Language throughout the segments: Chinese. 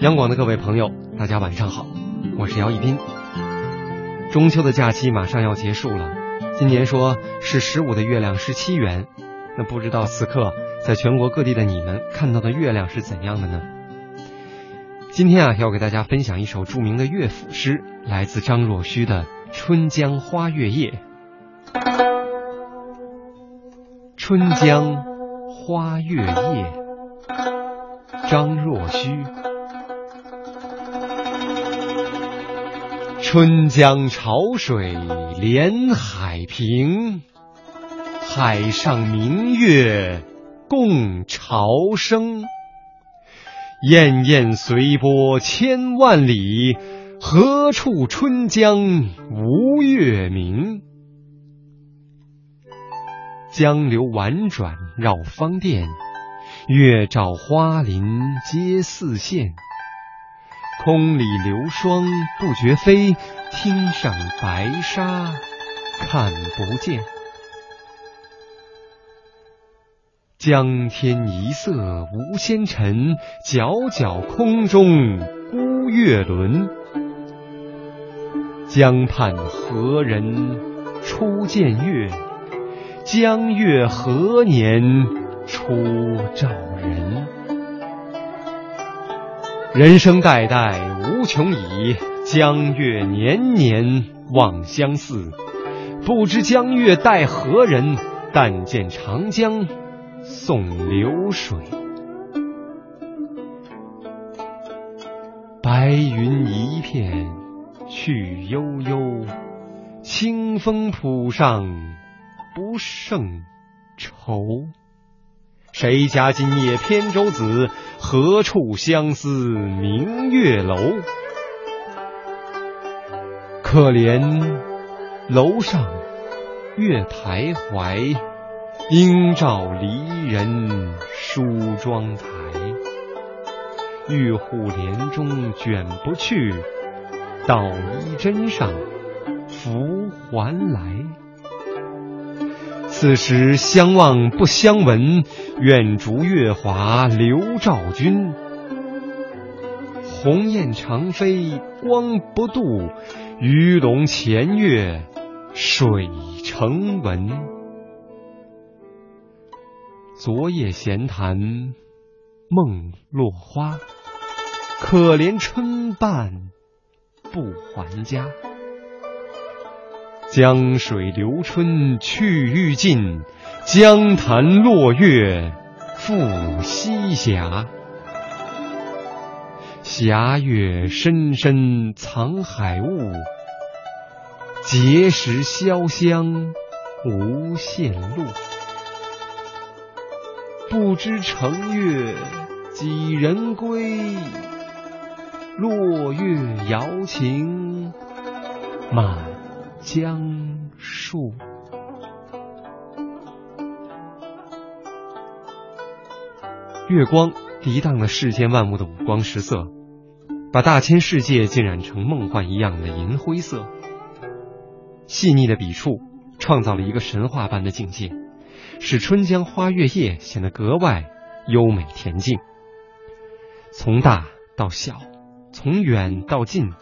央广的各位朋友，大家晚上好，我是姚一斌。中秋的假期马上要结束了，今年说是十五的月亮是七圆，那不知道此刻在全国各地的你们看到的月亮是怎样的呢？今天啊，要给大家分享一首著名的乐府诗，来自张若虚的《春江花月夜》。春江花月夜，张若虚。春江潮水连海平，海上明月共潮生。滟滟随波千万里，何处春江无月明？江流宛转绕芳甸，月照花林皆似霰。空里流霜不觉飞，汀上白沙看不见。江天一色无纤尘，皎皎空中孤月轮。江畔何人初见月？江月何年初照人？人生代代无穷已，江月年年望相似。不知江月待何人？但见长江送流水。白云一片去悠悠，清风浦上不胜愁。谁家今夜扁舟子？何处相思明月楼？可怜楼上月徘徊，应照离人梳妆台。玉户帘中卷不去，捣衣砧上拂还来。此时相望不相闻，愿逐月华流照君。鸿雁长飞光不度，鱼龙潜跃水成文。昨夜闲谈梦落花，可怜春半不还家。江水流春去欲尽，江潭落月复西斜。斜月深深藏海雾，碣石潇湘无限路。不知乘月几人归？落月摇情满。江树，月光涤荡了世间万物的五光十色，把大千世界浸染成梦幻一样的银灰色。细腻的笔触创造了一个神话般的境界，使春江花月夜显得格外优美恬静。从大到小，从远到近，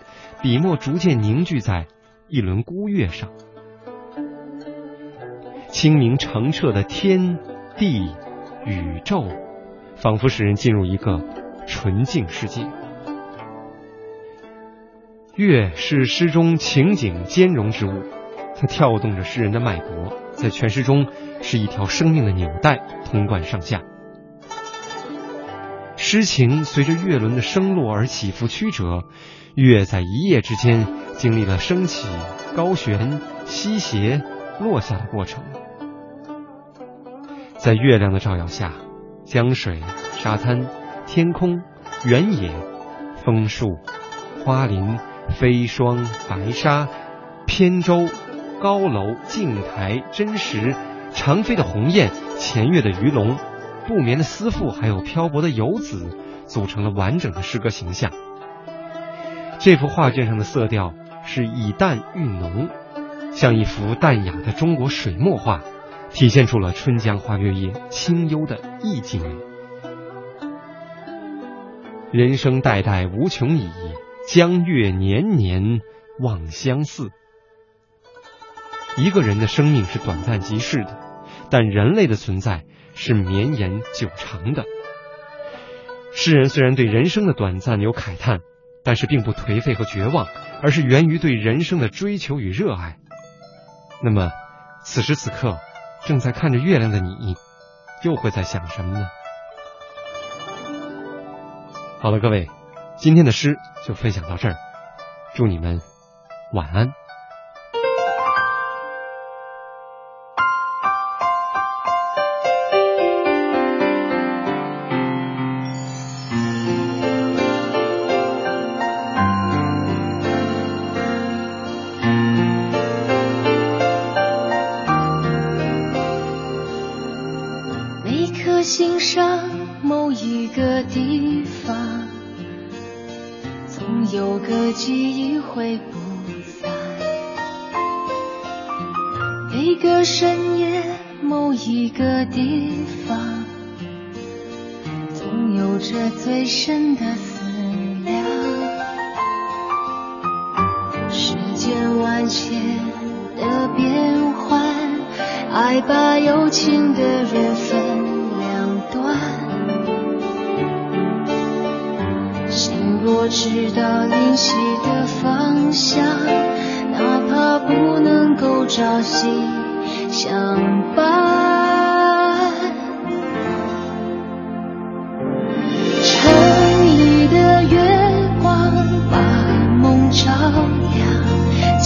笔墨逐渐凝聚在。一轮孤月上，清明澄澈的天地宇宙，仿佛使人进入一个纯净世界。月是诗中情景兼容之物，它跳动着诗人的脉搏，在全诗中是一条生命的纽带，通贯上下。诗情随着月轮的升落而起伏曲折，月在一夜之间。经历了升起、高悬、西斜、落下的过程，在月亮的照耀下，江水、沙滩、天空、原野、枫树、花林、飞霜、白沙、扁舟、高楼、镜台、真实、长飞的鸿雁、潜跃的鱼龙、不眠的思妇，还有漂泊的游子，组成了完整的诗歌形象。这幅画卷上的色调是以淡喻浓，像一幅淡雅的中国水墨画，体现出了春江花月夜清幽的意境。人生代代无穷已，江月年年望相似。一个人的生命是短暂即逝的，但人类的存在。是绵延久长的。诗人虽然对人生的短暂有慨叹但是并不颓废和绝望而是源于对人生的追求与热爱。那么此时此刻正在看着月亮的你又会在想什么呢？好了各位今天的诗就分享到这儿祝你们晚安。心上某一个地方总有个记忆会不散每个深夜某一个地方总有着最深的思量。世间万千的变幻爱把有情的人分。我知道灵犀的方向哪怕不能够朝夕相伴城里的月光把梦照亮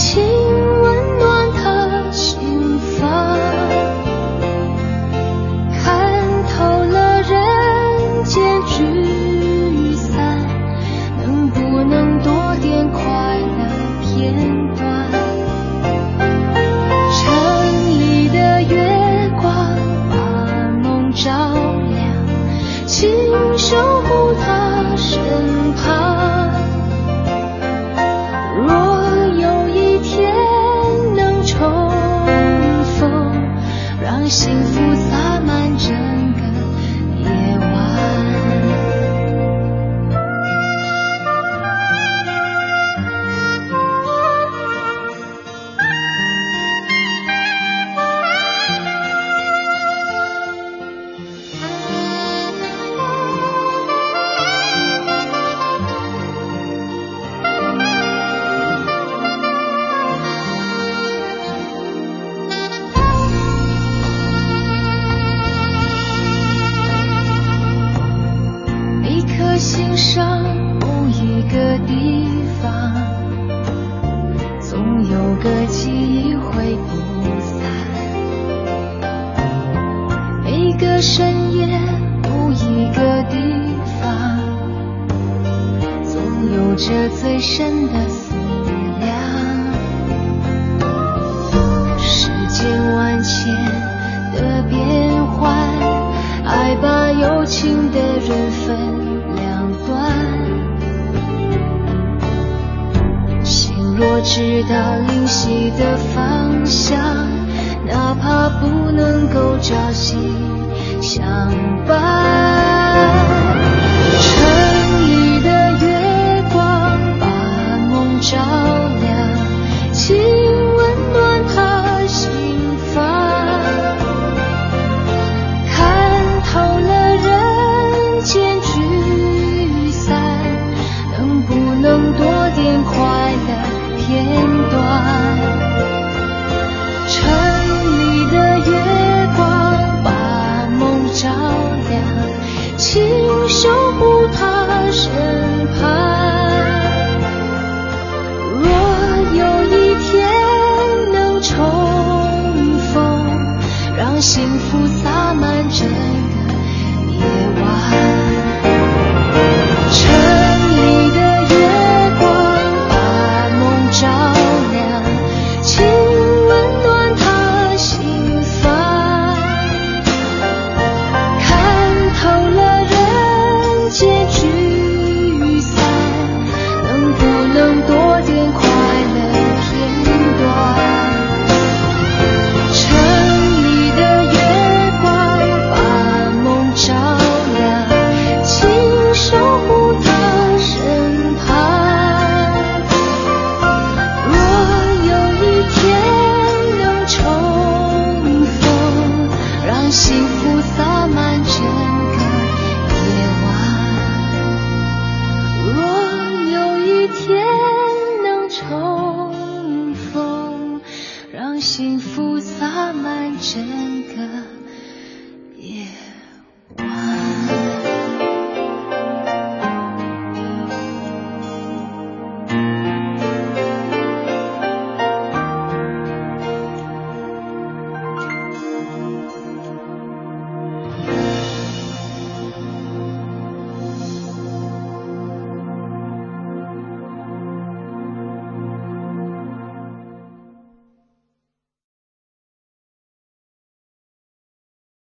守护着最深的思量。世间万千的变幻爱把有情的人分两端。心若知道灵犀的方向哪怕不能够朝夕相伴。照亮，请温暖他心房。看透了人间聚散，能不能多点快乐片段？城里的月光把梦照亮，请守护他身旁。幸福洒满整